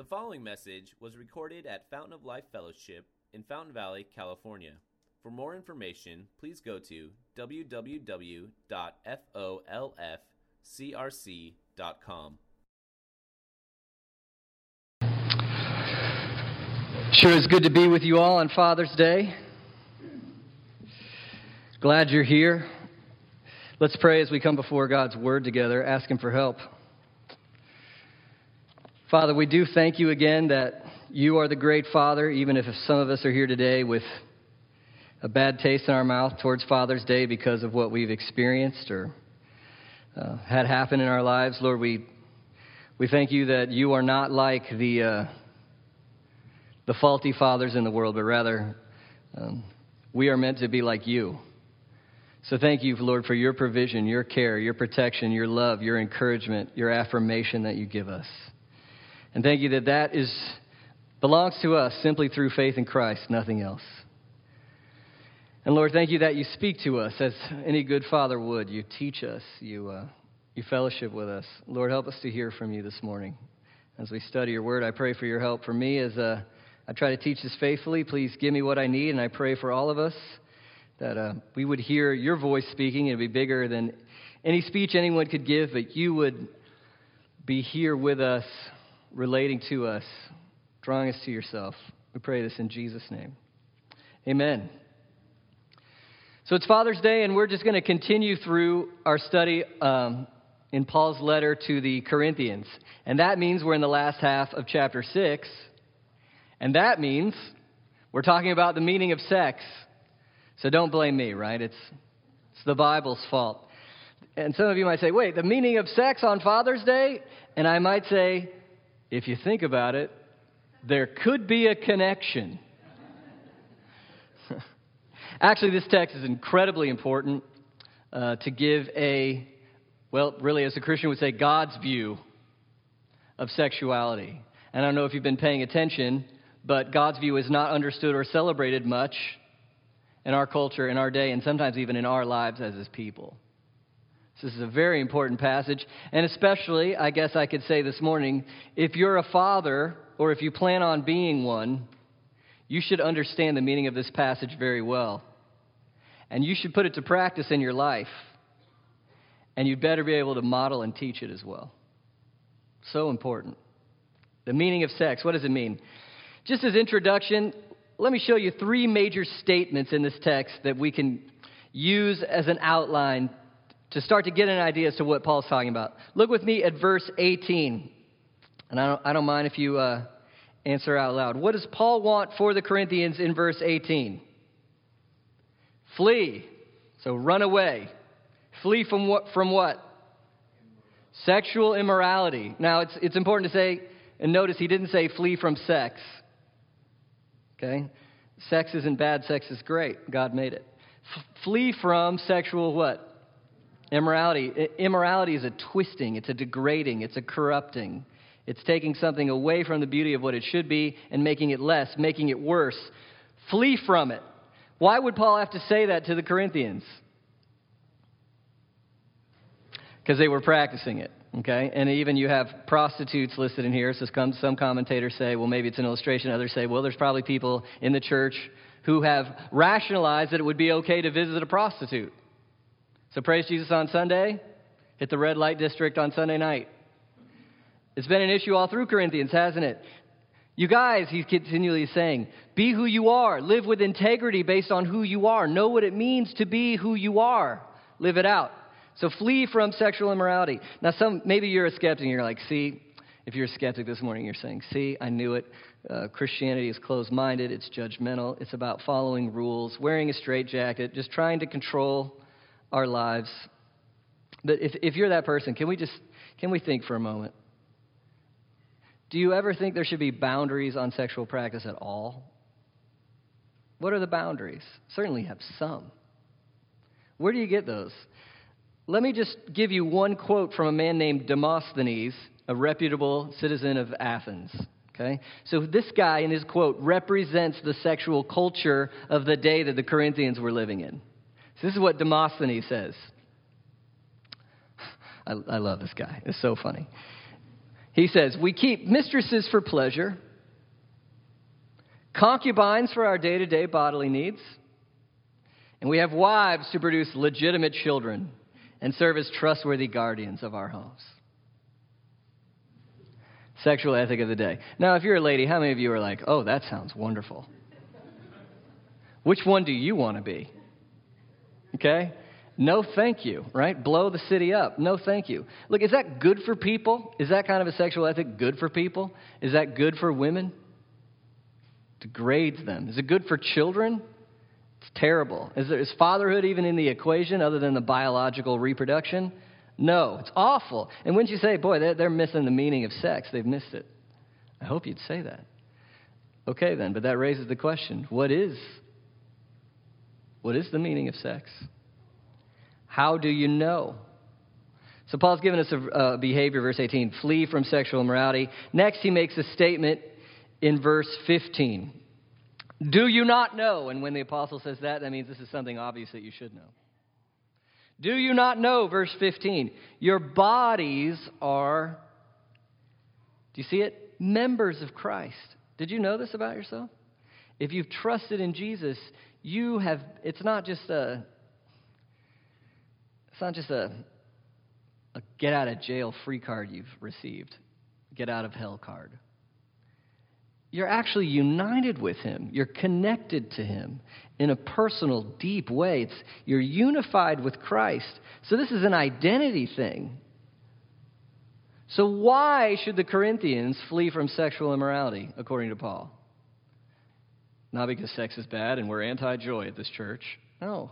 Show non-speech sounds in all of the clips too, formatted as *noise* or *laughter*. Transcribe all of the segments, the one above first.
The following message was recorded at Fountain of Life Fellowship in Fountain Valley, California. For more information, please go to www.folfcrc.com. Sure is good to be with you all on Father's Day. Glad you're here. Let's pray as we come before God's Word together, ask Him for help. Father, we do thank you again that you are the great Father, even if some of us are here today with a bad taste in our mouth towards Father's Day because of what we've experienced or uh, had happen in our lives. Lord, we, we thank you that you are not like the, uh, the faulty fathers in the world, but rather um, we are meant to be like you. So thank you, Lord, for your provision, your care, your protection, your love, your encouragement, your affirmation that you give us. And thank you that that is, belongs to us simply through faith in Christ, nothing else. And Lord, thank you that you speak to us as any good father would. You teach us, you, uh, you fellowship with us. Lord, help us to hear from you this morning. As we study your word, I pray for your help for me as uh, I try to teach this faithfully. Please give me what I need, and I pray for all of us that uh, we would hear your voice speaking. It'd be bigger than any speech anyone could give, but you would be here with us relating to us, drawing us to yourself. We pray this in Jesus' name. Amen. So it's Father's Day, and we're just going to continue through our study um, in Paul's letter to the Corinthians. And that means we're in the last half of chapter 6. And that means we're talking about the meaning of sex. So don't blame me, right? It's, it's the Bible's fault. And some of you might say, wait, the meaning of sex on Father's Day? And I might say, if you think about it, there could be a connection. *laughs* Actually, this text is incredibly important uh, to give a, well, really, as a Christian would say, God's view of sexuality. And I don't know if you've been paying attention, but God's view is not understood or celebrated much in our culture, in our day, and sometimes even in our lives as His people. This is a very important passage. And especially, I guess I could say this morning, if you're a father or if you plan on being one, you should understand the meaning of this passage very well. And you should put it to practice in your life. And you'd better be able to model and teach it as well. So important. The meaning of sex, what does it mean? Just as introduction, let me show you three major statements in this text that we can use as an outline to start to get an idea as to what Paul's talking about. Look with me at verse 18. And I don't, I don't mind if you uh, answer out loud. What does Paul want for the Corinthians in verse 18? Flee. So run away. Flee from what? From what? Sexual immorality. Now, it's, it's important to say, and notice he didn't say flee from sex. Okay? Sex isn't bad, sex is great. God made it. F- flee from sexual what? Immorality. Immorality is a twisting, it's a degrading, it's a corrupting. It's taking something away from the beauty of what it should be and making it less, making it worse. Flee from it. Why would Paul have to say that to the Corinthians? Because they were practicing it. Okay? And even you have prostitutes listed in here. So some commentators say, well, maybe it's an illustration. Others say, well, there's probably people in the church who have rationalized that it would be okay to visit a prostitute. So praise Jesus on Sunday, hit the red light district on Sunday night. It's been an issue all through Corinthians, hasn't it? You guys, he's continually saying, be who you are. Live with integrity based on who you are. Know what it means to be who you are. Live it out. So flee from sexual immorality. Now, some maybe you're a skeptic and you're like, see, if you're a skeptic this morning, you're saying, see, I knew it. Uh, Christianity is closed minded, it's judgmental, it's about following rules, wearing a straitjacket, just trying to control our lives. But if, if you're that person, can we just can we think for a moment? Do you ever think there should be boundaries on sexual practice at all? What are the boundaries? Certainly have some. Where do you get those? Let me just give you one quote from a man named Demosthenes, a reputable citizen of Athens. Okay? So this guy in his quote represents the sexual culture of the day that the Corinthians were living in. So this is what Demosthenes says. I, I love this guy. It's so funny. He says, We keep mistresses for pleasure, concubines for our day to day bodily needs, and we have wives to produce legitimate children and serve as trustworthy guardians of our homes. Sexual ethic of the day. Now, if you're a lady, how many of you are like, oh, that sounds wonderful? Which one do you want to be? Okay? No, thank you, right? Blow the city up. No, thank you. Look, is that good for people? Is that kind of a sexual ethic good for people? Is that good for women? Degrades them. Is it good for children? It's terrible. Is, there, is fatherhood even in the equation other than the biological reproduction? No, it's awful. And wouldn't you say, boy, they're, they're missing the meaning of sex? They've missed it. I hope you'd say that. Okay, then, but that raises the question what is what is the meaning of sex? How do you know? So Paul's given us a, behavior, verse 18 flee from sexual immorality. Next, he makes a statement in verse 15. Do you not know? And when the apostle says that, that means this is something obvious that you should know. Do you not know, verse 15, your bodies are, do you see it? Members of Christ. Did you know this about yourself? If you've trusted in Jesus, you have, it's not just a, it's not just a, a get out of jail free card you've received, get out of hell card. You're actually united with Him. You're connected to Him in a personal, deep way. It's, you're unified with Christ. So, this is an identity thing. So, why should the Corinthians flee from sexual immorality, according to Paul? Not because sex is bad and we're anti joy at this church. No.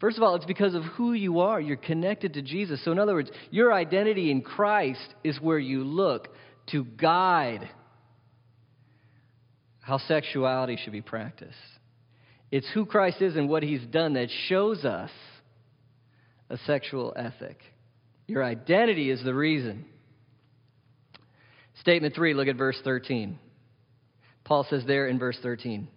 First of all, it's because of who you are. You're connected to Jesus. So, in other words, your identity in Christ is where you look to guide how sexuality should be practiced. It's who Christ is and what he's done that shows us a sexual ethic. Your identity is the reason. Statement three, look at verse 13. Paul says there in verse 13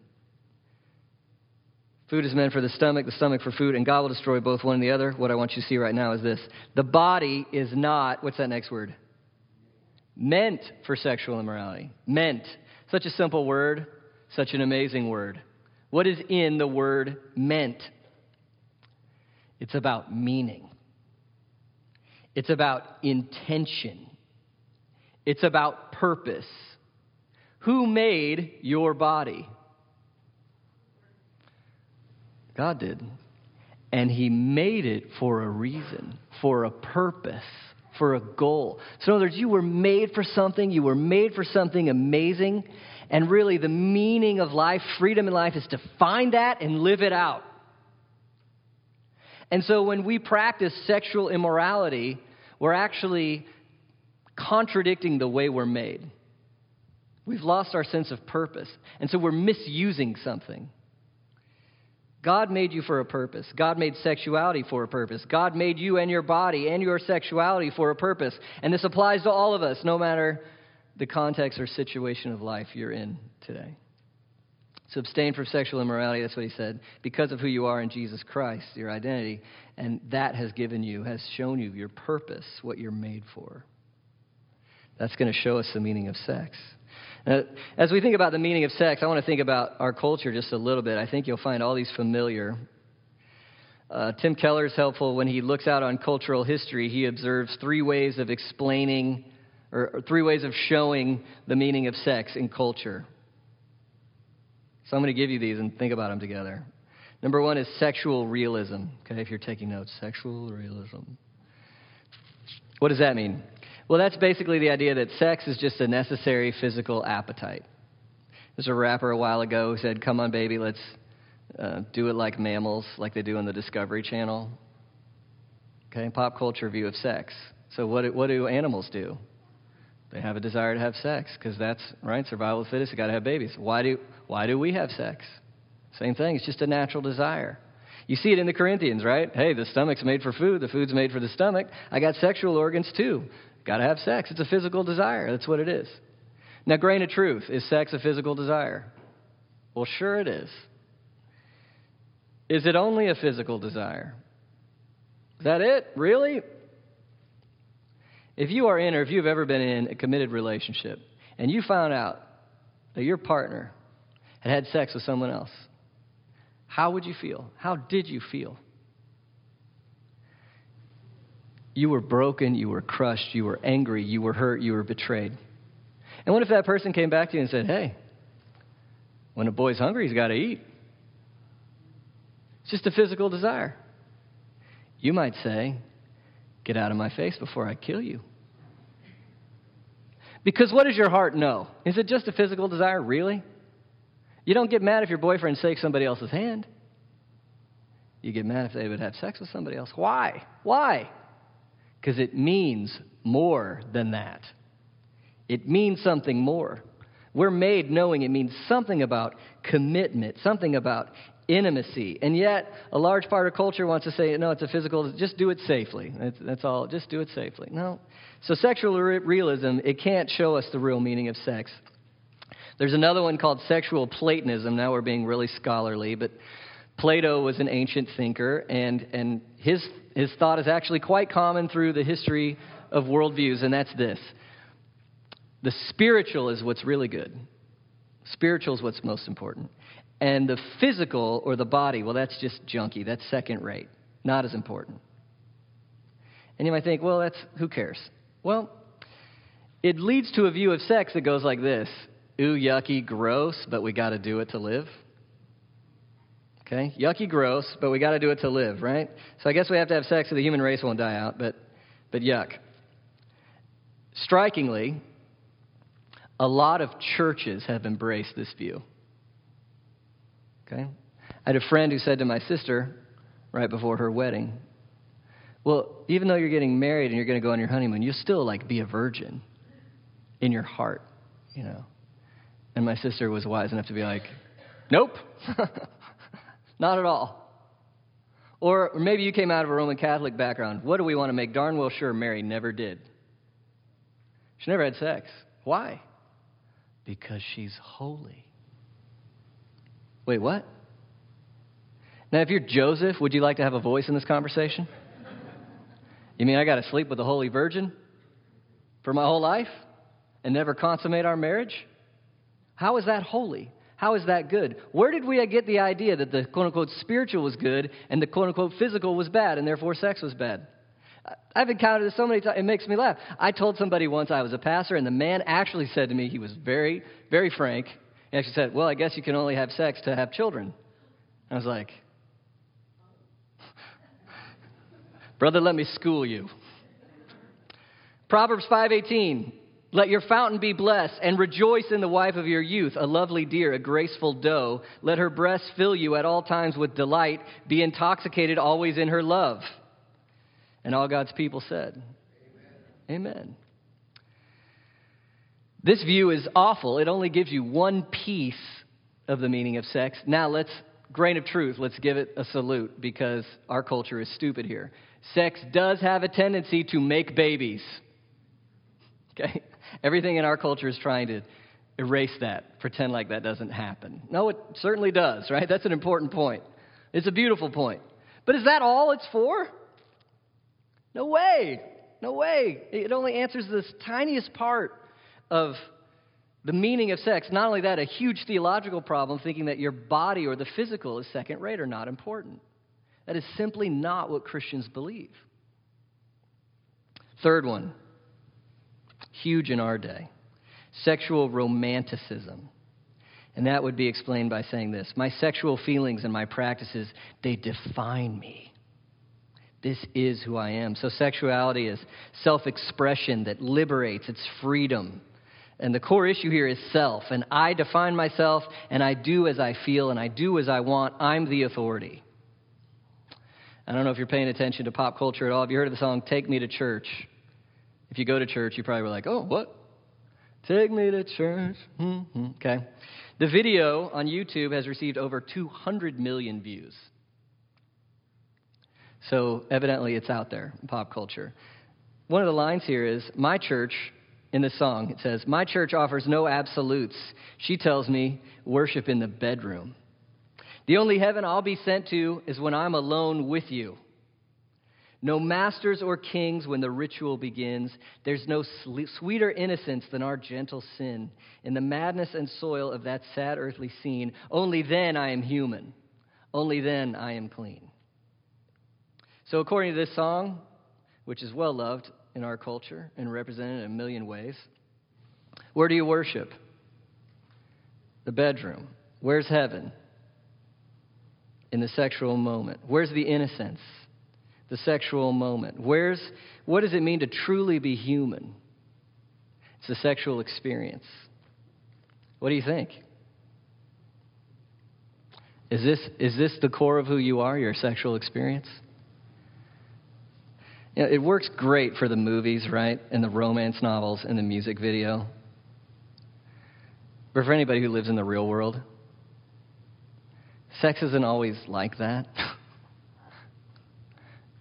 Food is meant for the stomach, the stomach for food, and God will destroy both one and the other. What I want you to see right now is this the body is not, what's that next word? Meant for sexual immorality. Meant. Such a simple word, such an amazing word. What is in the word meant? It's about meaning, it's about intention, it's about purpose. Who made your body? God did. And He made it for a reason, for a purpose, for a goal. So, in other words, you were made for something, you were made for something amazing. And really, the meaning of life, freedom in life, is to find that and live it out. And so, when we practice sexual immorality, we're actually contradicting the way we're made. We've lost our sense of purpose. And so we're misusing something. God made you for a purpose. God made sexuality for a purpose. God made you and your body and your sexuality for a purpose. And this applies to all of us, no matter the context or situation of life you're in today. So abstain from sexual immorality, that's what he said, because of who you are in Jesus Christ, your identity. And that has given you, has shown you your purpose, what you're made for. That's going to show us the meaning of sex. Uh, as we think about the meaning of sex, I want to think about our culture just a little bit. I think you'll find all these familiar. Uh, Tim Keller is helpful when he looks out on cultural history. He observes three ways of explaining or, or three ways of showing the meaning of sex in culture. So I'm going to give you these and think about them together. Number one is sexual realism. Okay, if you're taking notes, sexual realism. What does that mean? Well, that's basically the idea that sex is just a necessary physical appetite. There's a rapper a while ago who said, Come on, baby, let's uh, do it like mammals, like they do on the Discovery Channel. Okay, pop culture view of sex. So, what do, what do animals do? They have a desire to have sex because that's right, survival of the fittest. You got to have babies. Why do why do we have sex? Same thing. It's just a natural desire. You see it in the Corinthians, right? Hey, the stomach's made for food. The food's made for the stomach. I got sexual organs too. Got to have sex. It's a physical desire. That's what it is. Now, grain of truth is sex a physical desire? Well, sure it is. Is it only a physical desire? Is that it? Really? If you are in, or if you've ever been in a committed relationship, and you found out that your partner had had sex with someone else, how would you feel? How did you feel? You were broken, you were crushed, you were angry, you were hurt, you were betrayed. And what if that person came back to you and said, Hey, when a boy's hungry, he's got to eat? It's just a physical desire. You might say, Get out of my face before I kill you. Because what does your heart know? Is it just a physical desire, really? You don't get mad if your boyfriend shakes somebody else's hand. You get mad if they would have sex with somebody else. Why? Why? Because it means more than that. It means something more. We're made knowing it means something about commitment, something about intimacy. And yet, a large part of culture wants to say, no, it's a physical, just do it safely. That's, that's all, just do it safely. No. So, sexual re- realism, it can't show us the real meaning of sex. There's another one called sexual Platonism. Now we're being really scholarly, but Plato was an ancient thinker, and, and his his thought is actually quite common through the history of worldviews, and that's this the spiritual is what's really good. Spiritual is what's most important. And the physical or the body, well, that's just junky. That's second rate, not as important. And you might think, well, that's who cares? Well, it leads to a view of sex that goes like this Ooh, yucky, gross, but we got to do it to live. Okay? Yucky, gross, but we got to do it to live, right? So I guess we have to have sex so the human race won't die out, but, but yuck. Strikingly, a lot of churches have embraced this view. Okay? I had a friend who said to my sister right before her wedding, Well, even though you're getting married and you're going to go on your honeymoon, you'll still like be a virgin in your heart, you know. And my sister was wise enough to be like, Nope. *laughs* Not at all. Or, maybe you came out of a Roman Catholic background. What do we want to make darn well sure Mary never did? She never had sex. Why? Because she's holy. Wait, what? Now, if you're Joseph, would you like to have a voice in this conversation? You mean I got to sleep with the Holy Virgin for my whole life and never consummate our marriage? How is that holy? How is that good? Where did we get the idea that the quote unquote spiritual was good and the quote unquote physical was bad and therefore sex was bad? I've encountered this so many times, it makes me laugh. I told somebody once I was a pastor, and the man actually said to me, he was very, very frank. He actually said, Well, I guess you can only have sex to have children. I was like, Brother, let me school you. Proverbs 5:18 let your fountain be blessed, and rejoice in the wife of your youth, a lovely deer, a graceful doe. Let her breast fill you at all times with delight. Be intoxicated always in her love. And all God's people said, Amen. Amen. This view is awful. It only gives you one piece of the meaning of sex. Now let's, grain of truth, let's give it a salute because our culture is stupid here. Sex does have a tendency to make babies. *laughs* Okay? Everything in our culture is trying to erase that, pretend like that doesn't happen. No, it certainly does, right? That's an important point. It's a beautiful point. But is that all it's for? No way. No way. It only answers this tiniest part of the meaning of sex. Not only that, a huge theological problem thinking that your body or the physical is second rate or not important. That is simply not what Christians believe. Third one huge in our day sexual romanticism. And that would be explained by saying this My sexual feelings and my practices, they define me. This is who I am. So, sexuality is self expression that liberates, it's freedom. And the core issue here is self. And I define myself, and I do as I feel, and I do as I want. I'm the authority. I don't know if you're paying attention to pop culture at all. Have you heard of the song Take Me to Church? If you go to church, you probably were like, oh, what? Take me to church. Mm-hmm. Okay. The video on YouTube has received over 200 million views. So evidently it's out there in pop culture. One of the lines here is My church, in the song, it says, My church offers no absolutes. She tells me, worship in the bedroom. The only heaven I'll be sent to is when I'm alone with you. No masters or kings when the ritual begins. There's no sweeter innocence than our gentle sin. In the madness and soil of that sad earthly scene, only then I am human. Only then I am clean. So, according to this song, which is well loved in our culture and represented in a million ways, where do you worship? The bedroom. Where's heaven? In the sexual moment. Where's the innocence? The sexual moment. Where's, what does it mean to truly be human? It's a sexual experience. What do you think? Is this, is this the core of who you are, your sexual experience? You know, it works great for the movies, right? And the romance novels and the music video. But for anybody who lives in the real world, sex isn't always like that. *laughs*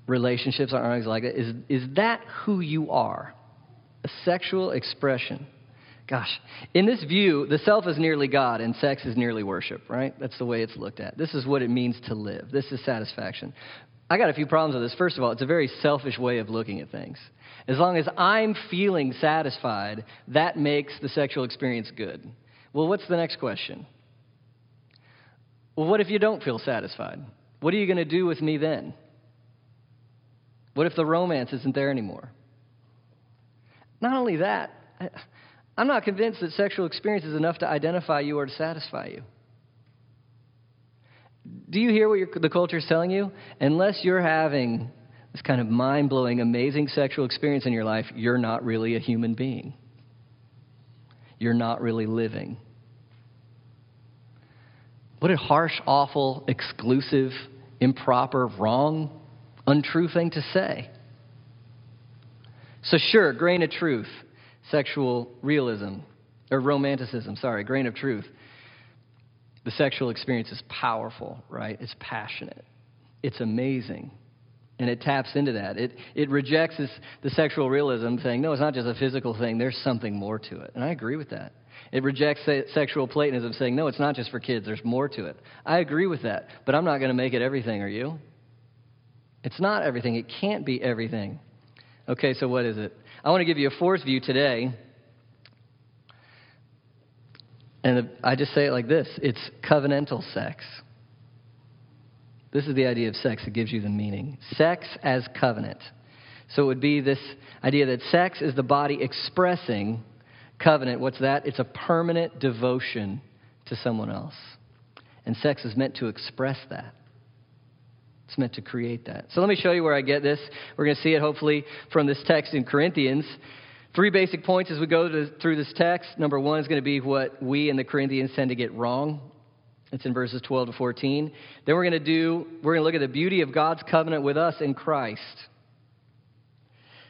relationships aren't always like that. Is, is that who you are? A sexual expression. Gosh, in this view, the self is nearly God and sex is nearly worship, right? That's the way it's looked at. This is what it means to live. This is satisfaction. I got a few problems with this. First of all, it's a very selfish way of looking at things. As long as I'm feeling satisfied, that makes the sexual experience good. Well, what's the next question? Well, what if you don't feel satisfied? What are you going to do with me then? What if the romance isn't there anymore? Not only that, I'm not convinced that sexual experience is enough to identify you or to satisfy you. Do you hear what the culture is telling you? Unless you're having this kind of mind blowing, amazing sexual experience in your life, you're not really a human being. You're not really living. What a harsh, awful, exclusive, improper, wrong untrue thing to say. So, sure, grain of truth, sexual realism, or romanticism, sorry, grain of truth. The sexual experience is powerful, right? It's passionate, it's amazing. And it taps into that. It, it rejects this, the sexual realism, saying, no, it's not just a physical thing, there's something more to it. And I agree with that. It rejects sexual Platonism, saying, no, it's not just for kids, there's more to it. I agree with that. But I'm not going to make it everything, are you? It's not everything, it can't be everything. Okay, so what is it? I want to give you a fourth view today. And I just say it like this it's covenantal sex. This is the idea of sex that gives you the meaning. Sex as covenant. So it would be this idea that sex is the body expressing covenant. What's that? It's a permanent devotion to someone else. And sex is meant to express that. It's meant to create that. So let me show you where I get this. We're going to see it hopefully from this text in Corinthians. Three basic points as we go to, through this text. Number one is going to be what we and the Corinthians tend to get wrong. It's in verses 12 to 14. Then we're going to do, we're going to look at the beauty of God's covenant with us in Christ.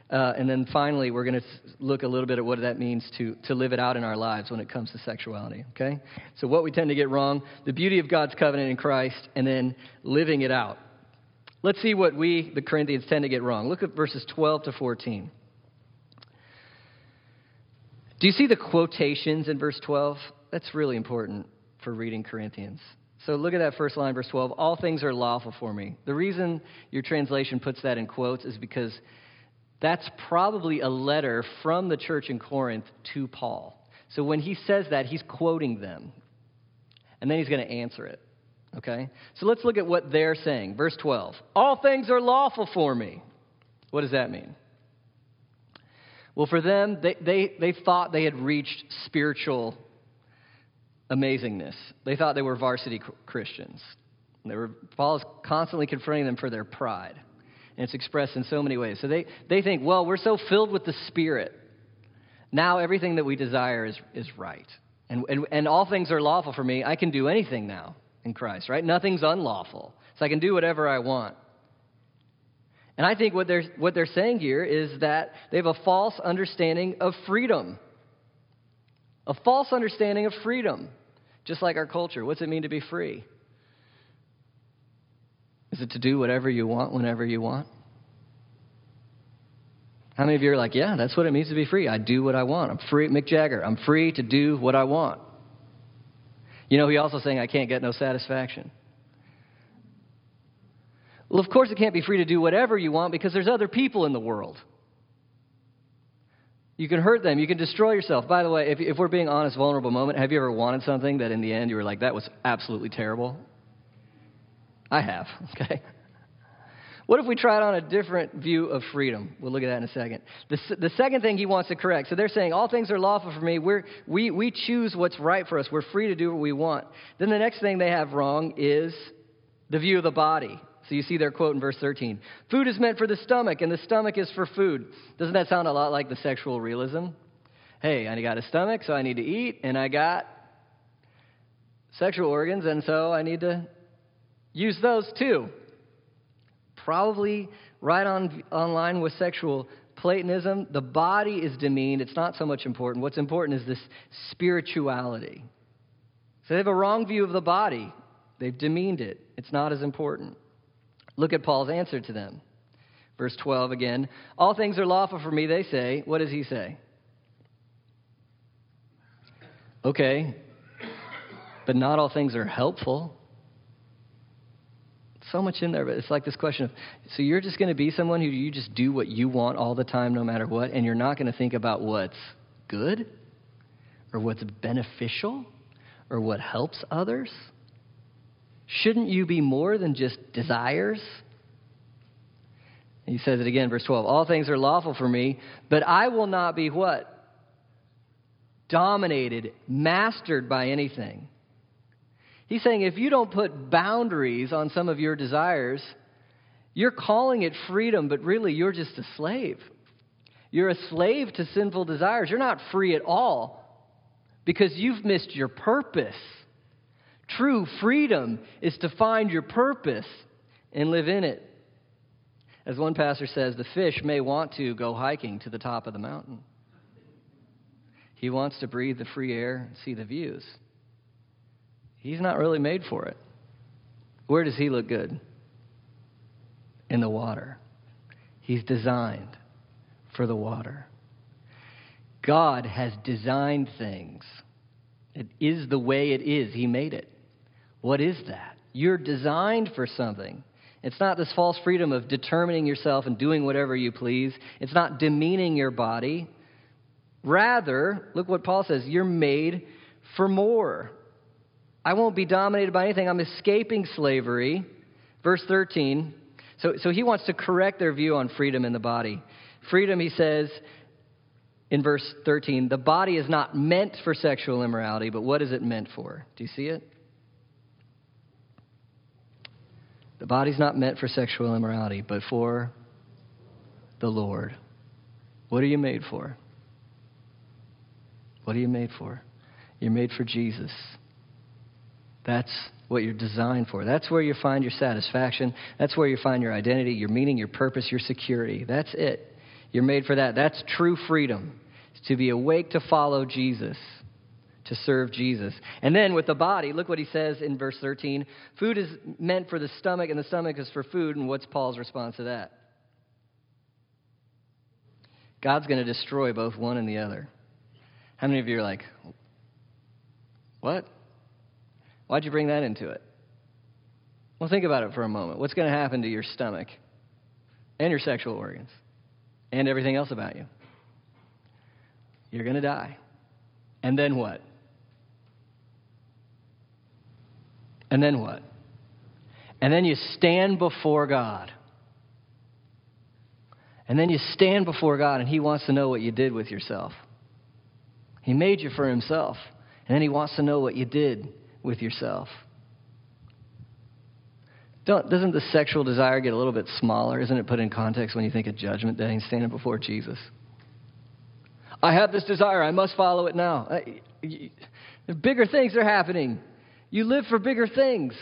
Uh, and then finally, we're going to look a little bit at what that means to, to live it out in our lives when it comes to sexuality. Okay? So, what we tend to get wrong, the beauty of God's covenant in Christ, and then living it out. Let's see what we, the Corinthians, tend to get wrong. Look at verses 12 to 14. Do you see the quotations in verse 12? That's really important for reading Corinthians. So look at that first line, verse 12. All things are lawful for me. The reason your translation puts that in quotes is because that's probably a letter from the church in Corinth to Paul. So when he says that, he's quoting them. And then he's going to answer it. Okay? So let's look at what they're saying. Verse 12 All things are lawful for me. What does that mean? Well, for them, they, they, they thought they had reached spiritual amazingness. They thought they were varsity Christians. They were, Paul is constantly confronting them for their pride. And it's expressed in so many ways. So they, they think, well, we're so filled with the Spirit. Now everything that we desire is, is right. And, and, and all things are lawful for me. I can do anything now in Christ, right? Nothing's unlawful. So I can do whatever I want. And I think what they're, what they're saying here is that they have a false understanding of freedom. A false understanding of freedom, just like our culture. What's it mean to be free? Is it to do whatever you want whenever you want? How many of you are like, yeah, that's what it means to be free? I do what I want. I'm free, Mick Jagger. I'm free to do what I want. You know, he also saying, I can't get no satisfaction. Well, of course, it can't be free to do whatever you want because there's other people in the world. You can hurt them. You can destroy yourself. By the way, if, if we're being honest, vulnerable moment, have you ever wanted something that in the end you were like, that was absolutely terrible? I have, *laughs* okay? What if we tried on a different view of freedom? We'll look at that in a second. The, the second thing he wants to correct so they're saying, all things are lawful for me. We're, we, we choose what's right for us. We're free to do what we want. Then the next thing they have wrong is the view of the body. So you see their quote in verse 13 Food is meant for the stomach, and the stomach is for food. Doesn't that sound a lot like the sexual realism? Hey, I got a stomach, so I need to eat, and I got sexual organs, and so I need to use those too. Probably right on, on line with sexual Platonism. The body is demeaned, it's not so much important. What's important is this spirituality. So they have a wrong view of the body. They've demeaned it. It's not as important. Look at Paul's answer to them. Verse 12 again. All things are lawful for me, they say. What does he say? Okay, but not all things are helpful. So much in there, but it's like this question of so you're just going to be someone who you just do what you want all the time, no matter what, and you're not going to think about what's good or what's beneficial or what helps others? Shouldn't you be more than just desires? He says it again, verse 12. All things are lawful for me, but I will not be what? Dominated, mastered by anything. He's saying if you don't put boundaries on some of your desires, you're calling it freedom, but really you're just a slave. You're a slave to sinful desires. You're not free at all because you've missed your purpose. True freedom is to find your purpose and live in it. As one pastor says, the fish may want to go hiking to the top of the mountain. He wants to breathe the free air, and see the views. He's not really made for it. Where does he look good? In the water. He's designed for the water. God has designed things. It is the way it is. He made it. What is that? You're designed for something. It's not this false freedom of determining yourself and doing whatever you please. It's not demeaning your body. Rather, look what Paul says you're made for more. I won't be dominated by anything. I'm escaping slavery. Verse 13. So, so he wants to correct their view on freedom in the body. Freedom, he says in verse 13, the body is not meant for sexual immorality, but what is it meant for? Do you see it? The body's not meant for sexual immorality, but for the Lord. What are you made for? What are you made for? You're made for Jesus. That's what you're designed for. That's where you find your satisfaction. That's where you find your identity, your meaning, your purpose, your security. That's it. You're made for that. That's true freedom. To be awake to follow Jesus to serve Jesus. And then with the body, look what he says in verse 13 food is meant for the stomach, and the stomach is for food. And what's Paul's response to that? God's going to destroy both one and the other. How many of you are like, what? Why'd you bring that into it? Well, think about it for a moment. What's going to happen to your stomach and your sexual organs and everything else about you? You're going to die. And then what? And then what? And then you stand before God. And then you stand before God, and He wants to know what you did with yourself. He made you for Himself, and then He wants to know what you did with yourself. Don't, doesn't the sexual desire get a little bit smaller? Isn't it put in context when you think of Judgment Day and standing before Jesus? I have this desire. I must follow it now. bigger things are happening. You live for bigger things.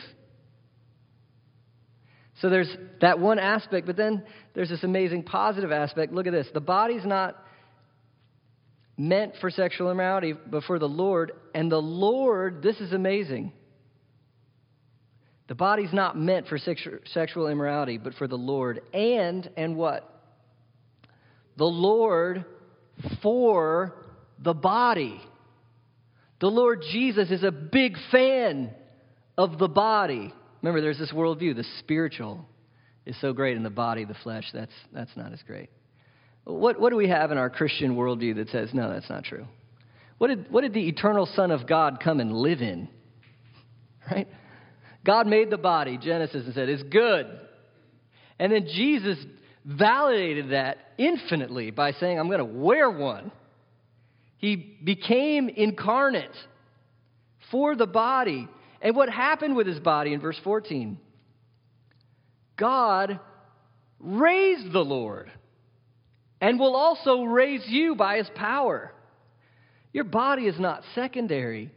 So there's that one aspect, but then there's this amazing positive aspect. Look at this. The body's not meant for sexual immorality, but for the Lord. And the Lord, this is amazing. The body's not meant for sexual immorality, but for the Lord. And, and what? The Lord for the body. The Lord Jesus is a big fan of the body. Remember, there's this worldview, the spiritual is so great in the body, the flesh, that's, that's not as great. What, what do we have in our Christian worldview that says, no, that's not true? What did, what did the eternal Son of God come and live in? *laughs* Right? God made the body, Genesis, and said, it's good. And then Jesus validated that infinitely by saying, I'm going to wear one. He became incarnate for the body. And what happened with his body in verse 14? God raised the Lord and will also raise you by his power. Your body is not secondary.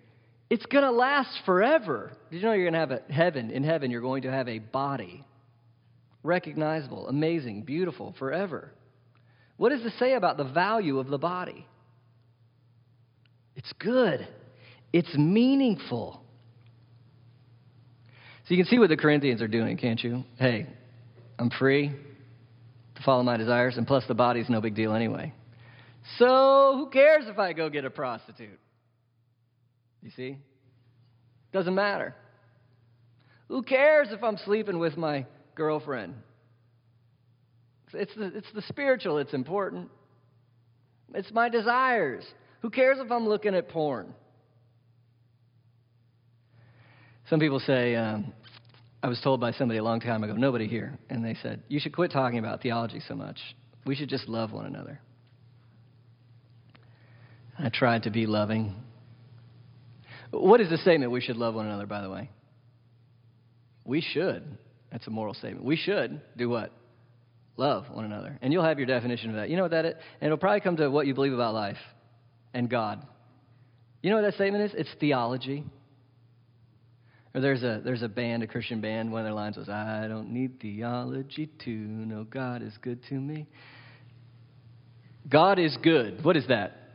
It's going to last forever. Did you know you're going to have a heaven? In heaven, you're going to have a body. Recognizable, amazing, beautiful, forever. What does this say about the value of the body? It's good. It's meaningful. So you can see what the Corinthians are doing, can't you? Hey, I'm free to follow my desires, and plus the body's no big deal anyway. So who cares if I go get a prostitute? You see? Doesn't matter. Who cares if I'm sleeping with my girlfriend? It's the, it's the spiritual, it's important. It's my desires. Who cares if I'm looking at porn? Some people say, um, I was told by somebody a long time ago, nobody here, and they said, You should quit talking about theology so much. We should just love one another. I tried to be loving. What is the statement we should love one another, by the way? We should. That's a moral statement. We should do what? Love one another. And you'll have your definition of that. You know what that is? And it'll probably come to what you believe about life and God. You know what that statement is? It's theology. Or there's a there's a band, a Christian band, one of their lines was, I don't need theology to know God is good to me. God is good. What is that?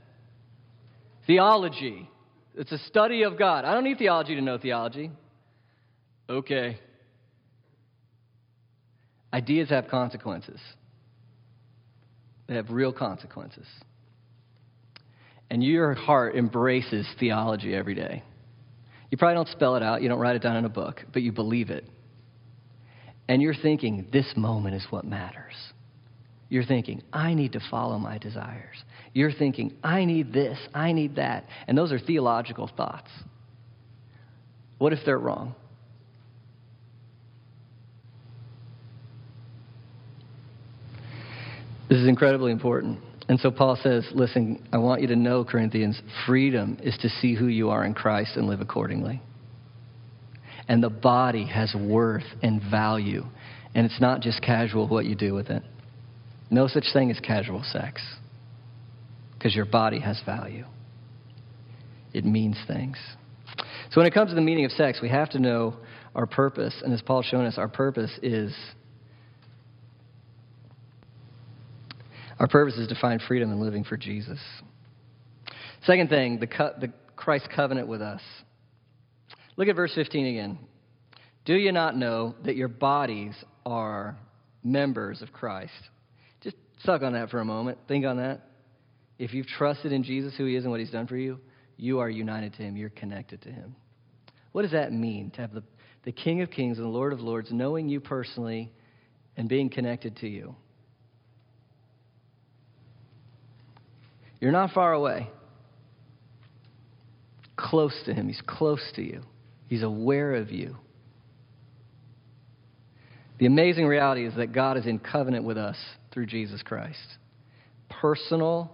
Theology. It's a study of God. I don't need theology to know theology. Okay. Ideas have consequences, they have real consequences. And your heart embraces theology every day. You probably don't spell it out, you don't write it down in a book, but you believe it. And you're thinking, this moment is what matters. You're thinking, I need to follow my desires. You're thinking, I need this, I need that. And those are theological thoughts. What if they're wrong? This is incredibly important. And so Paul says, listen, I want you to know, Corinthians, freedom is to see who you are in Christ and live accordingly. And the body has worth and value. And it's not just casual what you do with it. No such thing as casual sex because your body has value. It means things. So when it comes to the meaning of sex, we have to know our purpose. And as Paul's shown us, our purpose is our purpose is to find freedom in living for Jesus. Second thing, the, co- the Christ covenant with us. Look at verse 15 again. Do you not know that your bodies are members of Christ? Just suck on that for a moment. Think on that. If you've trusted in Jesus, who He is, and what He's done for you, you are united to Him. You're connected to Him. What does that mean to have the, the King of Kings and the Lord of Lords knowing you personally and being connected to you? You're not far away. Close to Him. He's close to you, He's aware of you. The amazing reality is that God is in covenant with us through Jesus Christ. Personal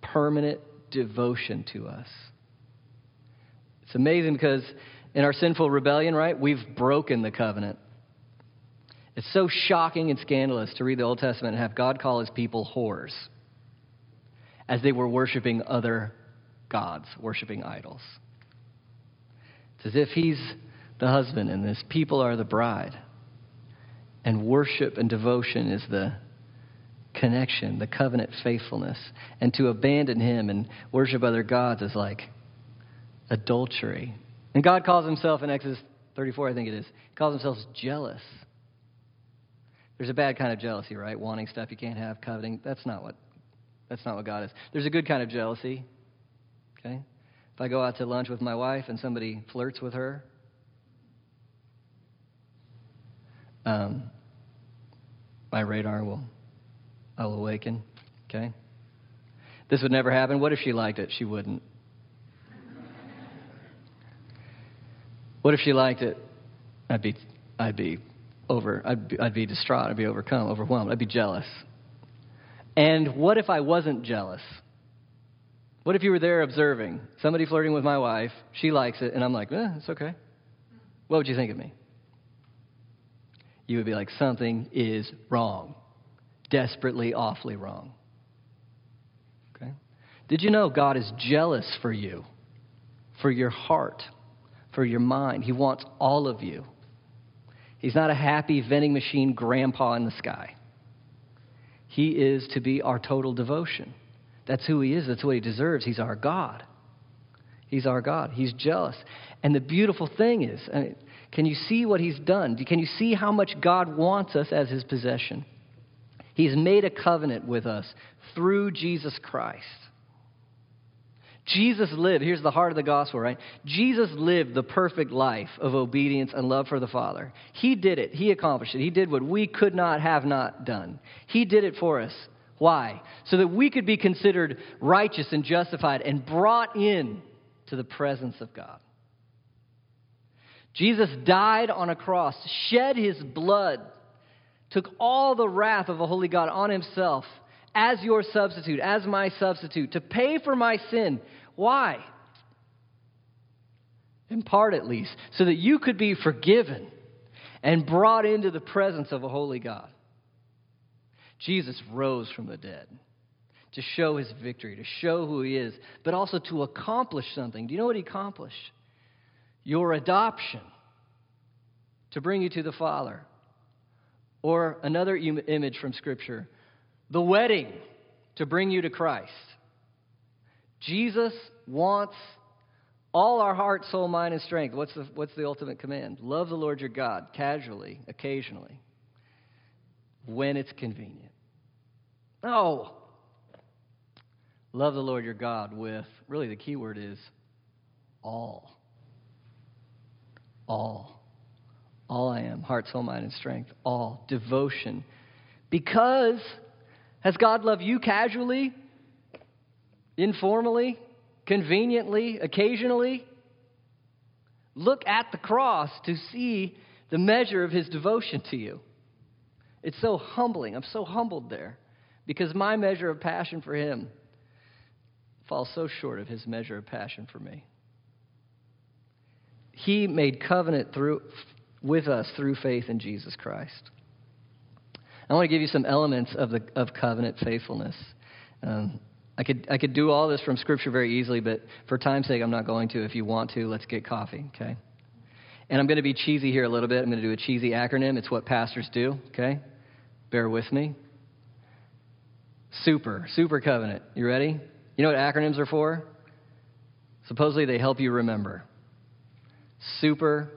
permanent devotion to us. It's amazing because in our sinful rebellion, right, we've broken the covenant. It's so shocking and scandalous to read the Old Testament and have God call his people whores as they were worshiping other gods, worshiping idols. It's as if he's the husband and his people are the bride. And worship and devotion is the connection, the covenant faithfulness. And to abandon him and worship other gods is like adultery. And God calls himself in Exodus 34, I think it is, he calls himself jealous. There's a bad kind of jealousy, right? Wanting stuff you can't have, coveting. That's not what that's not what God is. There's a good kind of jealousy. Okay? If I go out to lunch with my wife and somebody flirts with her, um, my radar will I'll awaken. Okay? This would never happen. What if she liked it? She wouldn't. What if she liked it? I'd be I'd be over I'd be, I'd be distraught. I'd be overcome, overwhelmed. I'd be jealous. And what if I wasn't jealous? What if you were there observing somebody flirting with my wife? She likes it, and I'm like, eh, it's okay. What would you think of me? You would be like, something is wrong. Desperately, awfully wrong. Okay? Did you know God is jealous for you, for your heart, for your mind? He wants all of you. He's not a happy vending machine grandpa in the sky. He is to be our total devotion. That's who He is. That's what He deserves. He's our God. He's our God. He's jealous. And the beautiful thing is, mean, can you see what He's done? Can you see how much God wants us as His possession? He's made a covenant with us through Jesus Christ. Jesus lived, here's the heart of the gospel, right? Jesus lived the perfect life of obedience and love for the Father. He did it, He accomplished it. He did what we could not have not done. He did it for us. Why? So that we could be considered righteous and justified and brought in to the presence of God. Jesus died on a cross, shed his blood, took all the wrath of a holy God on himself as your substitute, as my substitute, to pay for my sin why? In part, at least, so that you could be forgiven and brought into the presence of a holy God. Jesus rose from the dead to show his victory, to show who he is, but also to accomplish something. Do you know what he accomplished? Your adoption, to bring you to the Father. Or another image from Scripture, the wedding, to bring you to Christ. Jesus wants all our heart, soul, mind, and strength. What's the, what's the ultimate command? Love the Lord your God casually, occasionally, when it's convenient. No. Love the Lord your God with, really, the key word is all. All. All I am heart, soul, mind, and strength. All. Devotion. Because has God loved you casually? informally, conveniently, occasionally. Look at the cross to see the measure of his devotion to you. It's so humbling. I'm so humbled there because my measure of passion for him falls so short of his measure of passion for me. He made covenant through, with us through faith in Jesus Christ. I want to give you some elements of, the, of covenant faithfulness. Um, I could, I could do all this from Scripture very easily, but for time's sake, I'm not going to. If you want to, let's get coffee, okay? And I'm going to be cheesy here a little bit. I'm going to do a cheesy acronym. It's what pastors do, okay? Bear with me. Super, super covenant. You ready? You know what acronyms are for? Supposedly they help you remember. Super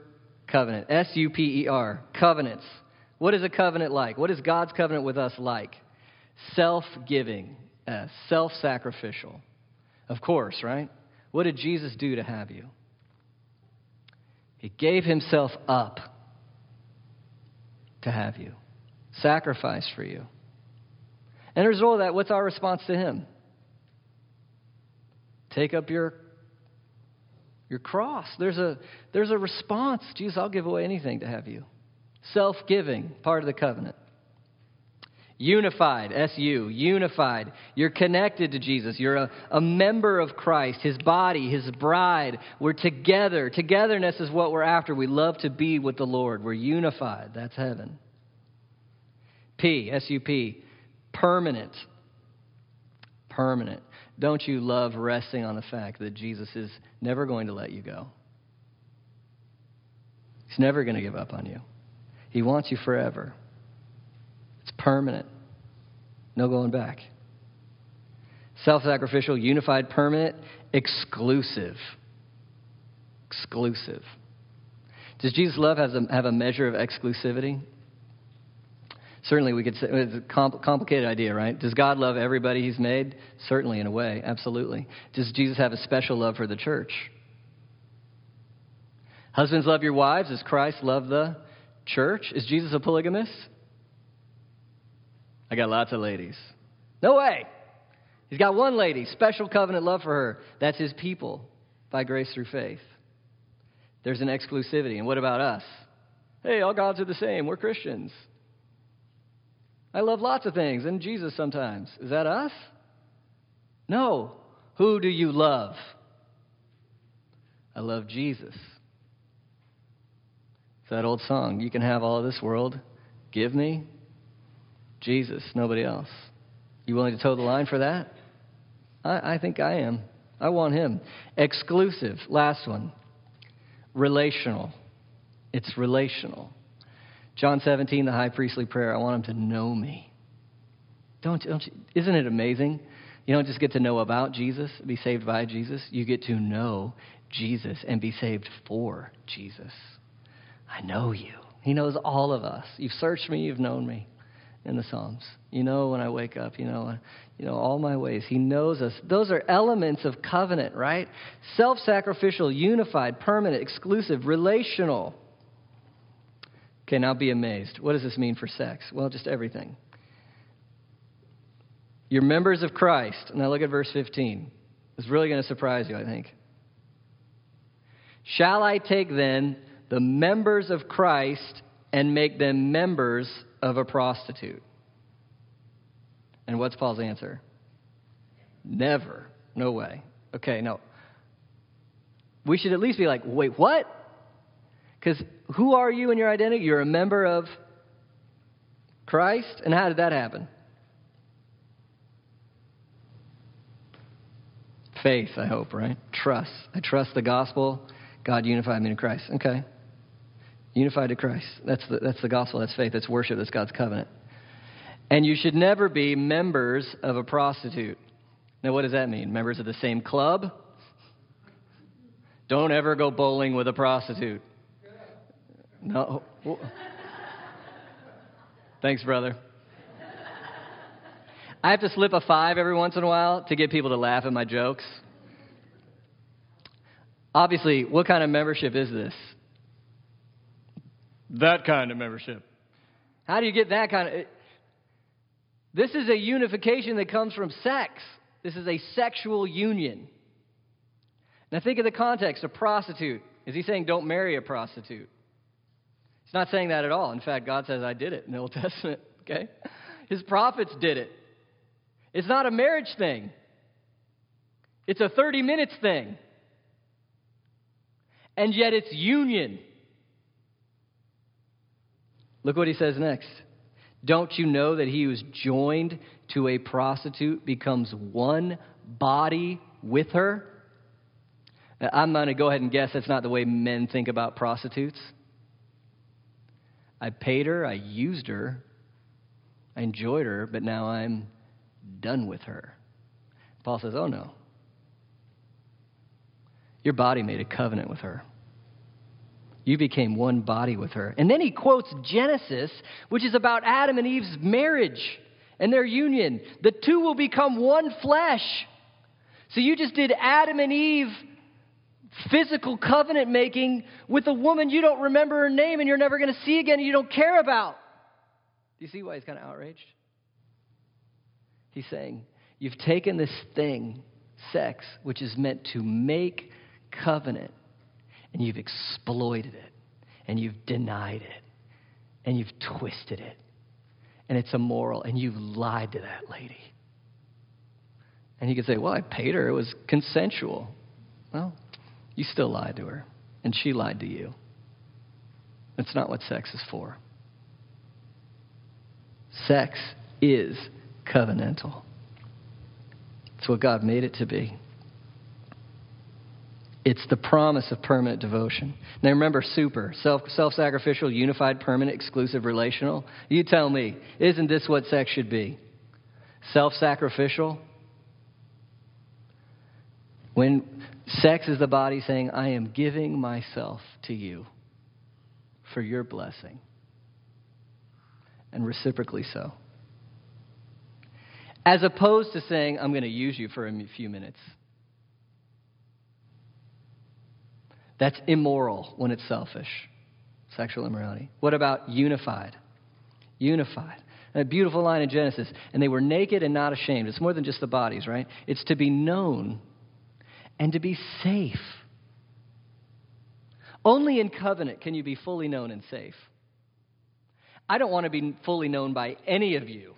covenant. S U P E R. Covenants. What is a covenant like? What is God's covenant with us like? Self giving uh, self sacrificial. Of course, right? What did Jesus do to have you? He gave himself up to have you, sacrificed for you. And as a result of that, what's our response to him? Take up your your cross. There's a there's a response. Jesus, I'll give away anything to have you. Self-giving, part of the covenant. Unified, S U, unified. You're connected to Jesus. You're a, a member of Christ, His body, His bride. We're together. Togetherness is what we're after. We love to be with the Lord. We're unified. That's heaven. P, S U P, permanent. Permanent. Don't you love resting on the fact that Jesus is never going to let you go? He's never going to give up on you. He wants you forever It's permanent. No going back. Self sacrificial, unified, permanent, exclusive. Exclusive. Does Jesus' love have a, have a measure of exclusivity? Certainly, we could say it's a complicated idea, right? Does God love everybody He's made? Certainly, in a way, absolutely. Does Jesus have a special love for the church? Husbands, love your wives as Christ loved the church. Is Jesus a polygamist? I got lots of ladies. No way. He's got one lady, special covenant love for her. That's his people by grace through faith. There's an exclusivity. And what about us? Hey, all gods are the same. We're Christians. I love lots of things and Jesus sometimes. Is that us? No. Who do you love? I love Jesus. That old song. You can have all of this world. Give me Jesus, nobody else. You willing to toe the line for that? I, I think I am. I want him. Exclusive. Last one. Relational. It's relational. John 17, the high priestly prayer. I want him to know me. Don't, don't you, isn't it amazing? You don't just get to know about Jesus, be saved by Jesus. You get to know Jesus and be saved for Jesus. I know you. He knows all of us. You've searched me, you've known me in the Psalms. You know when I wake up, you know, uh, you know all my ways. He knows us. Those are elements of covenant, right? Self-sacrificial, unified, permanent, exclusive, relational. Okay, now be amazed. What does this mean for sex? Well, just everything. You're members of Christ. Now look at verse 15. It's really going to surprise you, I think. Shall I take then the members of Christ and make them members of a prostitute? And what's Paul's answer? Never. No way. Okay, no. We should at least be like, wait, what? Because who are you in your identity? You're a member of Christ? And how did that happen? Faith, I hope, right? Trust. I trust the gospel. God unified me in Christ. Okay. Unified to Christ. That's the, that's the gospel. That's faith. That's worship. That's God's covenant. And you should never be members of a prostitute. Now, what does that mean? Members of the same club? Don't ever go bowling with a prostitute. No. Thanks, brother. I have to slip a five every once in a while to get people to laugh at my jokes. Obviously, what kind of membership is this? That kind of membership. How do you get that kind of. This is a unification that comes from sex. This is a sexual union. Now, think of the context a prostitute. Is he saying don't marry a prostitute? He's not saying that at all. In fact, God says, I did it in the Old *laughs* Testament, okay? His prophets did it. It's not a marriage thing, it's a 30 minutes thing. And yet it's union. Look what he says next. Don't you know that he who is joined to a prostitute becomes one body with her? I'm going to go ahead and guess that's not the way men think about prostitutes. I paid her, I used her, I enjoyed her, but now I'm done with her. Paul says, Oh no. Your body made a covenant with her. You became one body with her. And then he quotes Genesis, which is about Adam and Eve's marriage and their union. The two will become one flesh. So you just did Adam and Eve physical covenant making with a woman you don't remember her name and you're never going to see again and you don't care about. Do you see why he's kind of outraged? He's saying, You've taken this thing, sex, which is meant to make covenant, and you've exploited it, and you've denied it, and you've twisted it, and it's immoral, and you've lied to that lady. And you could say, Well, I paid her, it was consensual. Well, you still lied to her, and she lied to you. That's not what sex is for. Sex is covenantal. It's what God made it to be. It's the promise of permanent devotion. Now remember, super, self self-sacrificial, unified, permanent, exclusive, relational. You tell me, isn't this what sex should be? Self sacrificial? When sex is the body saying, I am giving myself to you for your blessing, and reciprocally so as opposed to saying, I'm going to use you for a few minutes. That's immoral when it's selfish, sexual immorality. What about unified? Unified. That beautiful line in Genesis. And they were naked and not ashamed. It's more than just the bodies, right? It's to be known and to be safe. Only in covenant can you be fully known and safe. I don't want to be fully known by any of you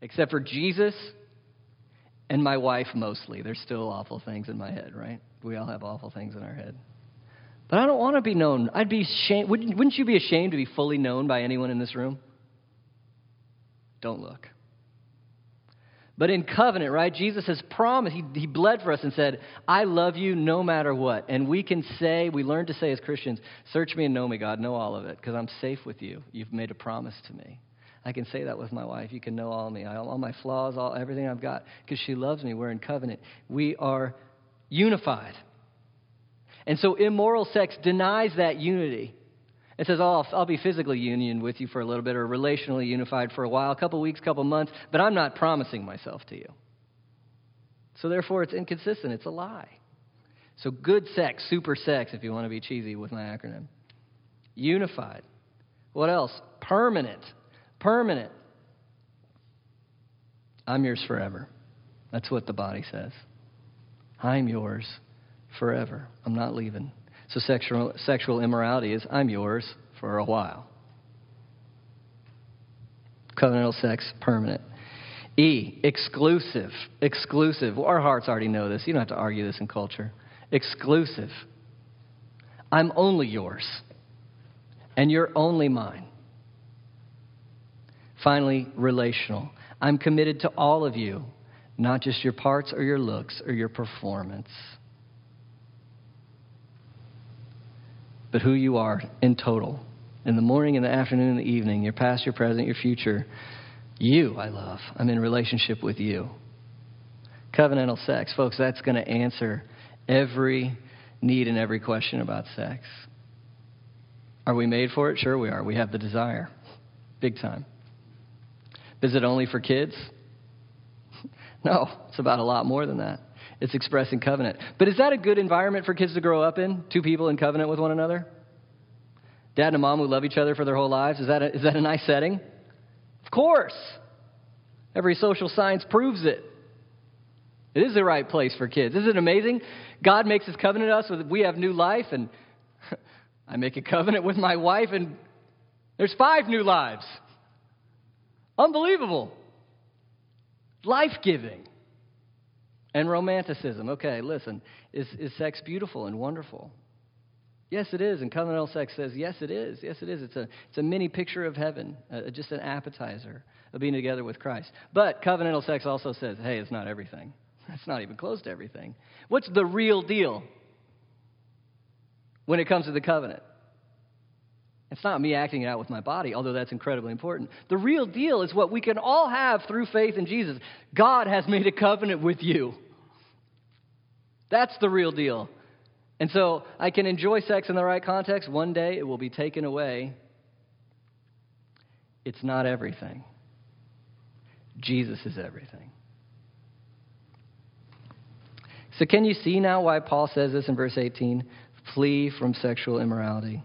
except for Jesus and my wife mostly. There's still awful things in my head, right? We all have awful things in our head. But I don't want to be known. I'd be ashamed. Wouldn't, wouldn't you be ashamed to be fully known by anyone in this room? Don't look. But in covenant, right, Jesus has promised, he, he bled for us and said, I love you no matter what. And we can say, we learn to say as Christians, search me and know me, God, know all of it, because I'm safe with you. You've made a promise to me. I can say that with my wife. You can know all me, all my flaws, all everything I've got, because she loves me. We're in covenant. We are unified. And so immoral sex denies that unity. It says, oh, I'll, be physically union with you for a little bit or relationally unified for a while, a couple weeks, couple months, but I'm not promising myself to you. So therefore, it's inconsistent. It's a lie. So good sex, super sex, if you want to be cheesy with my acronym. Unified. What else? Permanent. Permanent. I'm yours forever. That's what the body says. I'm yours forever. I'm not leaving. So sexual, sexual immorality is I'm yours for a while. Covenantal sex, permanent. E, exclusive. Exclusive. Our hearts already know this. You don't have to argue this in culture. Exclusive. I'm only yours, and you're only mine. Finally, relational. I'm committed to all of you, not just your parts or your looks or your performance. but who you are in total. In the morning, in the afternoon, in the evening, your past, your present, your future. You, I love. I'm in relationship with you. Covenantal sex, folks, that's going to answer every need and every question about sex. Are we made for it? Sure, we are. We have the desire. Big time. Is it only for kids? *laughs* No, it's about a lot more than that. It's expressing covenant. But is that a good environment for kids to grow up in? Two people in covenant with one another? Dad and a mom who love each other for their whole lives? Is that a, is that a nice setting? Of course. Every social science proves it. It is the right place for kids. Isn't it amazing? God makes his covenant with us with we have new life, and *laughs* I make a covenant with my wife, and there's five new lives. Unbelievable. Life giving and romanticism. Okay, listen. Is, is sex beautiful and wonderful? Yes, it is. And covenantal sex says, yes, it is. Yes, it is. It's a, it's a mini picture of heaven, uh, just an appetizer of being together with Christ. But covenantal sex also says, hey, it's not everything. *laughs* It's not even close to everything. What's the real deal when it comes to the covenant? It's not me acting it out with my body, although that's incredibly important. The real deal is what we can all have through faith in Jesus. God has made a covenant with you. That's the real deal. And so I can enjoy sex in the right context. One day it will be taken away. It's not everything. Jesus is everything. So, can you see now why Paul says this in verse 18? Flee from sexual immorality.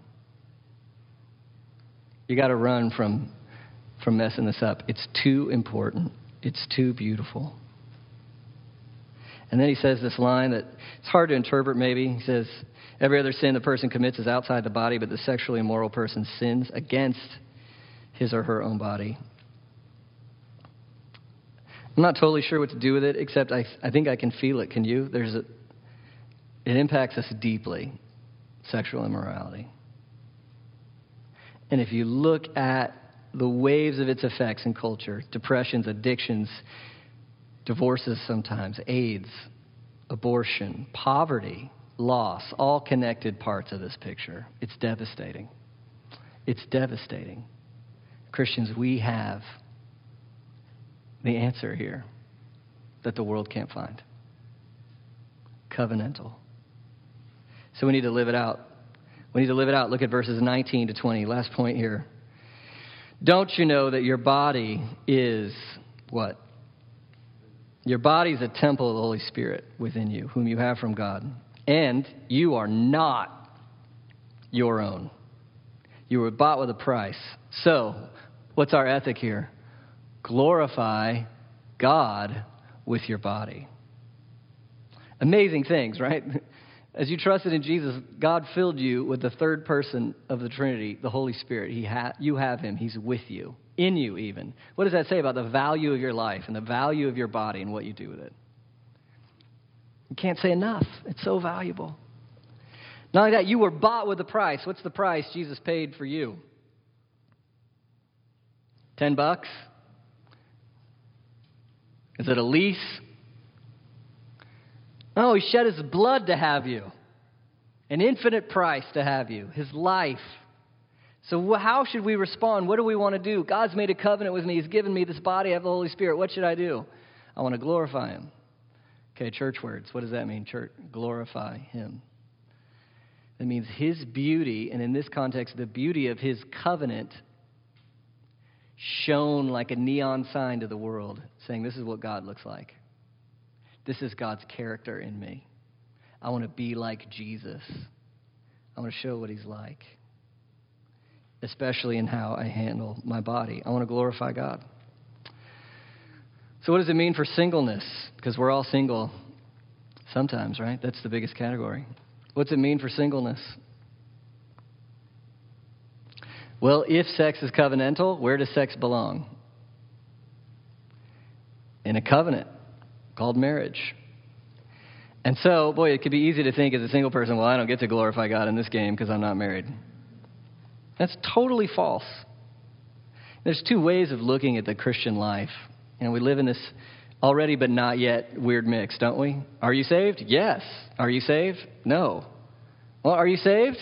You got to run from, from messing this up. It's too important, it's too beautiful. And then he says this line that it's hard to interpret, maybe. He says, Every other sin the person commits is outside the body, but the sexually immoral person sins against his or her own body. I'm not totally sure what to do with it, except I, I think I can feel it. Can you? There's a, it impacts us deeply, sexual immorality. And if you look at the waves of its effects in culture, depressions, addictions, divorces sometimes, AIDS, abortion, poverty, loss, all connected parts of this picture. It's devastating. It's devastating. Christians, we have the answer here that the world can't find covenantal. So we need to live it out. We need to live it out. Look at verses 19 to 20. Last point here. Don't you know that your body is what? Your body is a temple of the Holy Spirit within you, whom you have from God. And you are not your own. You were bought with a price. So, What's our ethic here? Glorify God with your body. Amazing things, right? As you trusted in Jesus, God filled you with the third person of the Trinity, the Holy Spirit. He ha- you have Him, He's with you, in you even. What does that say about the value of your life and the value of your body and what you do with it? You can't say enough. It's so valuable. Not only that, you were bought with a price. What's the price Jesus paid for you? Ten bucks? Is it a lease? No, he shed his blood to have you. An infinite price to have you, his life. So, how should we respond? What do we want to do? God's made a covenant with me. He's given me this body. I have the Holy Spirit. What should I do? I want to glorify him. Okay, church words. What does that mean? Church, glorify him. That means his beauty, and in this context, the beauty of his covenant shone like a neon sign to the world, saying, This is what God looks like. This is God's character in me. I want to be like Jesus. I want to show what he's like, especially in how I handle my body. I want to glorify God. So, what does it mean for singleness? Because we're all single sometimes, right? That's the biggest category. What's it mean for singleness? Well, if sex is covenantal, where does sex belong? In a covenant called marriage. And so, boy, it could be easy to think as a single person, well, I don't get to glorify God in this game because I'm not married. That's totally false. There's two ways of looking at the Christian life. You know, we live in this already but not yet weird mix, don't we? Are you saved? Yes. Are you saved? No. Well, are you saved?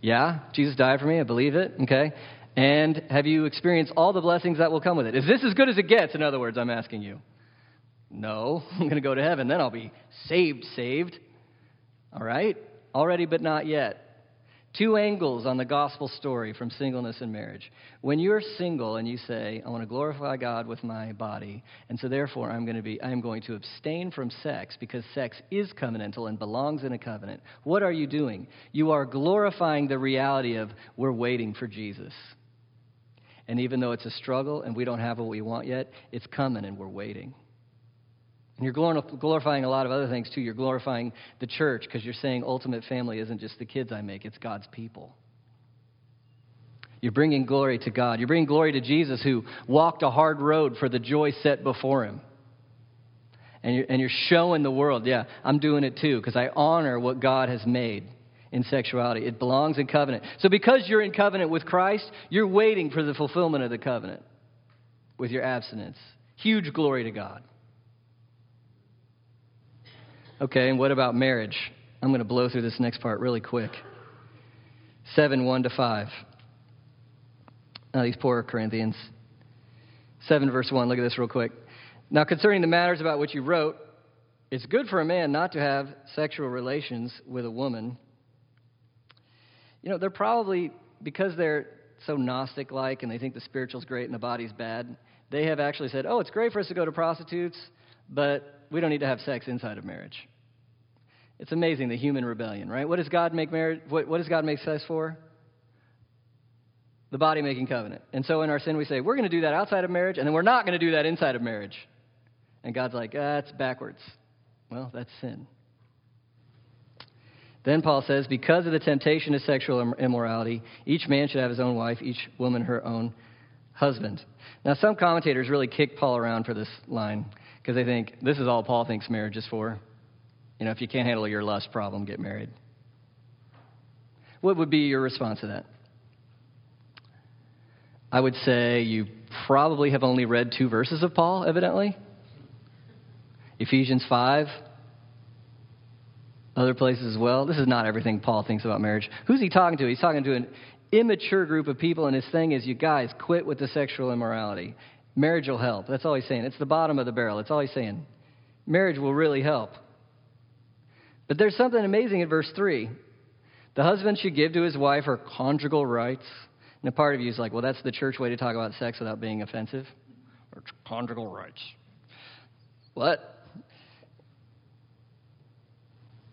Yeah. Jesus died for me. I believe it. Okay. And have you experienced all the blessings that will come with it? Is this as good as it gets? In other words, I'm asking you. No, *laughs* I'm going to go to heaven. Then I'll be saved, saved. All right? Already, but not yet. Two angles on the gospel story from singleness and marriage. When you're single and you say, I want to glorify God with my body, and so therefore I'm going to be I'm going to abstain from sex because sex is covenantal and belongs in a covenant. What are you doing? You are glorifying the reality of we're waiting for Jesus. And even though it's a struggle and we don't have what we want yet, it's coming and we're waiting. And you're glorifying a lot of other things too. You're glorifying the church because you're saying ultimate family isn't just the kids I make, it's God's people. You're bringing glory to God. You're bringing glory to Jesus who walked a hard road for the joy set before him. And you're, and you're showing the world, yeah, I'm doing it too because I honor what God has made in sexuality. It belongs in covenant. So because you're in covenant with Christ, you're waiting for the fulfillment of the covenant with your abstinence. Huge glory to God. Okay, and what about marriage? I'm going to blow through this next part really quick. 7 1 to 5. Now, these poor Corinthians. 7 verse 1, look at this real quick. Now, concerning the matters about which you wrote, it's good for a man not to have sexual relations with a woman. You know, they're probably, because they're so Gnostic like and they think the spiritual's great and the body's bad, they have actually said, oh, it's great for us to go to prostitutes, but we don't need to have sex inside of marriage. It's amazing the human rebellion, right? What does God make marriage? What, what does God make sex for? The body making covenant. And so in our sin, we say we're going to do that outside of marriage, and then we're not going to do that inside of marriage. And God's like, that's backwards. Well, that's sin. Then Paul says, because of the temptation to sexual immorality, each man should have his own wife, each woman her own husband. Now, some commentators really kick Paul around for this line because they think this is all Paul thinks marriage is for. You know, if you can't handle your lust problem, get married. What would be your response to that? I would say you probably have only read two verses of Paul, evidently. Ephesians 5, other places as well. This is not everything Paul thinks about marriage. Who's he talking to? He's talking to an immature group of people, and his thing is, you guys, quit with the sexual immorality. Marriage will help. That's all he's saying. It's the bottom of the barrel. That's all he's saying. Marriage will really help. But there's something amazing in verse 3. The husband should give to his wife her conjugal rights. And a part of you is like, well, that's the church way to talk about sex without being offensive. Or conjugal rights. What?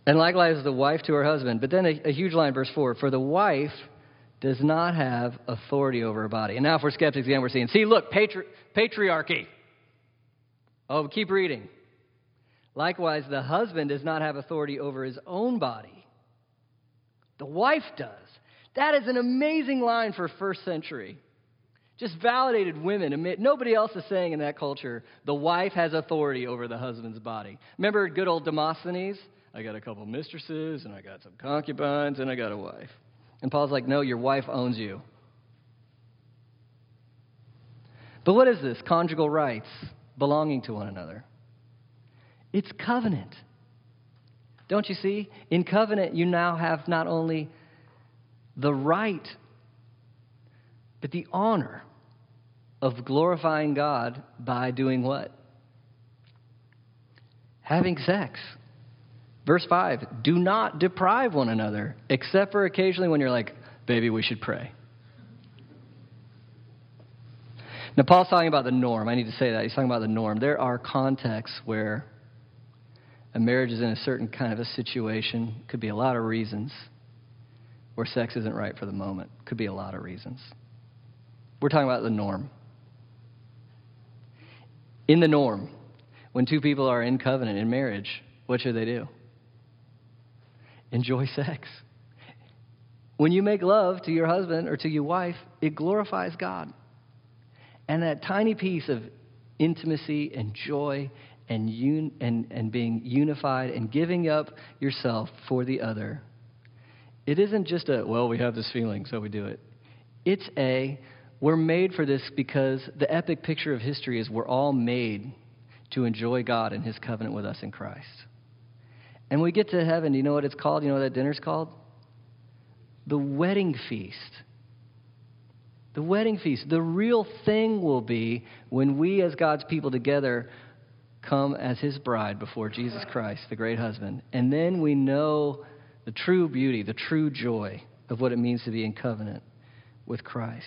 And likewise, the wife to her husband. But then a, a huge line, verse 4 For the wife does not have authority over her body. And now, for skeptics again, we're seeing, see, look, patri- patriarchy. Oh, keep reading. Likewise, the husband does not have authority over his own body. The wife does. That is an amazing line for first century. Just validated women. Nobody else is saying in that culture, the wife has authority over the husband's body. Remember good old Demosthenes? I got a couple mistresses, and I got some concubines, and I got a wife. And Paul's like, no, your wife owns you. But what is this? Conjugal rights, belonging to one another. It's covenant. Don't you see? In covenant, you now have not only the right, but the honor of glorifying God by doing what? Having sex. Verse 5 Do not deprive one another, except for occasionally when you're like, baby, we should pray. Now, Paul's talking about the norm. I need to say that. He's talking about the norm. There are contexts where a marriage is in a certain kind of a situation, could be a lot of reasons, where sex isn't right for the moment. Could be a lot of reasons. We're talking about the norm. In the norm, when two people are in covenant in marriage, what should they do? enjoy sex. When you make love to your husband or to your wife, it glorifies God. And that tiny piece of intimacy and joy and, un- and, and being unified and giving up yourself for the other, it isn't just a, well, we have this feeling, so we do it. It's a, we're made for this because the epic picture of history is we're all made to enjoy God and His covenant with us in Christ. And we get to heaven, do you know what it's called? You know what that dinner's called? The wedding feast. The wedding feast. The real thing will be when we, as God's people together, come as His bride before Jesus Christ, the great husband. And then we know the true beauty, the true joy of what it means to be in covenant with Christ.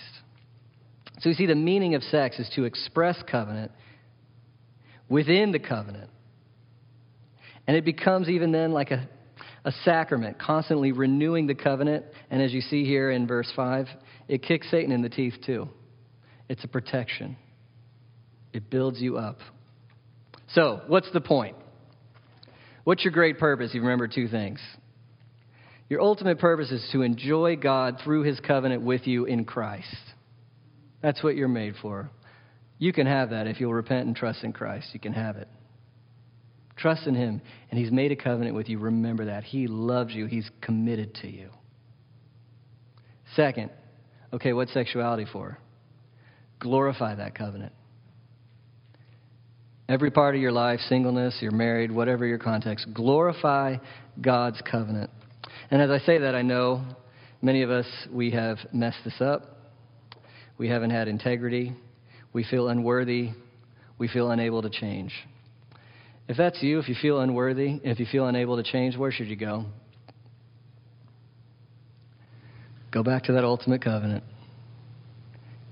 So you see, the meaning of sex is to express covenant within the covenant. And it becomes even then like a, a sacrament, constantly renewing the covenant. And as you see here in verse 5, it kicks Satan in the teeth too. It's a protection, it builds you up. So, what's the point? What's your great purpose? You remember two things. Your ultimate purpose is to enjoy God through his covenant with you in Christ. That's what you're made for. You can have that if you'll repent and trust in Christ. You can have it. Trust in Him, and He's made a covenant with you. Remember that. He loves you, He's committed to you. Second, okay, what's sexuality for? Glorify that covenant. Every part of your life, singleness, you're married, whatever your context, glorify God's covenant. And as I say that, I know many of us, we have messed this up. We haven't had integrity. We feel unworthy. We feel unable to change. If that's you, if you feel unworthy, if you feel unable to change, where should you go? Go back to that ultimate covenant.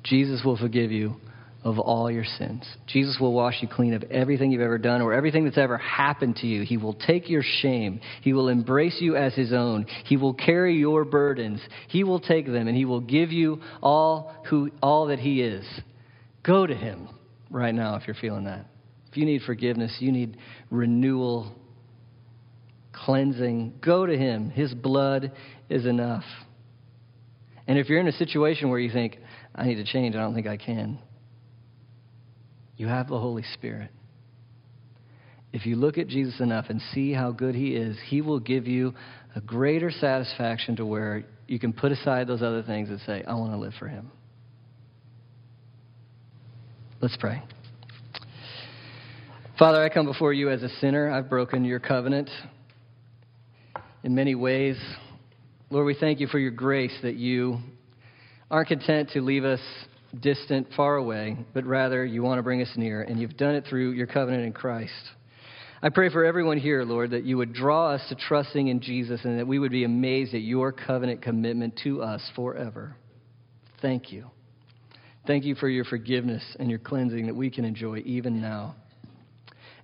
Jesus will forgive you of all your sins. Jesus will wash you clean of everything you've ever done or everything that's ever happened to you. He will take your shame. He will embrace you as his own. He will carry your burdens. He will take them and he will give you all who all that he is. Go to him right now if you're feeling that. If you need forgiveness, you need renewal, cleansing, go to Him. His blood is enough. And if you're in a situation where you think, I need to change, I don't think I can, you have the Holy Spirit. If you look at Jesus enough and see how good He is, He will give you a greater satisfaction to where you can put aside those other things and say, I want to live for Him. Let's pray. Father, I come before you as a sinner. I've broken your covenant in many ways. Lord, we thank you for your grace that you aren't content to leave us distant, far away, but rather you want to bring us near, and you've done it through your covenant in Christ. I pray for everyone here, Lord, that you would draw us to trusting in Jesus and that we would be amazed at your covenant commitment to us forever. Thank you. Thank you for your forgiveness and your cleansing that we can enjoy even now.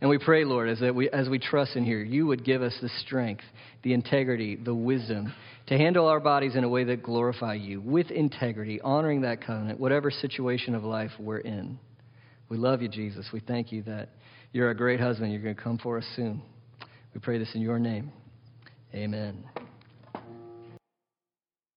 And we pray, Lord, as, we, as we trust in here, you would give us the strength, the integrity, the wisdom to handle our bodies in a way that glorify you, with integrity, honoring that covenant, whatever situation of life we're in. We love you, Jesus. We thank you that you're a great husband. You're going to come for us soon. We pray this in your name. Amen.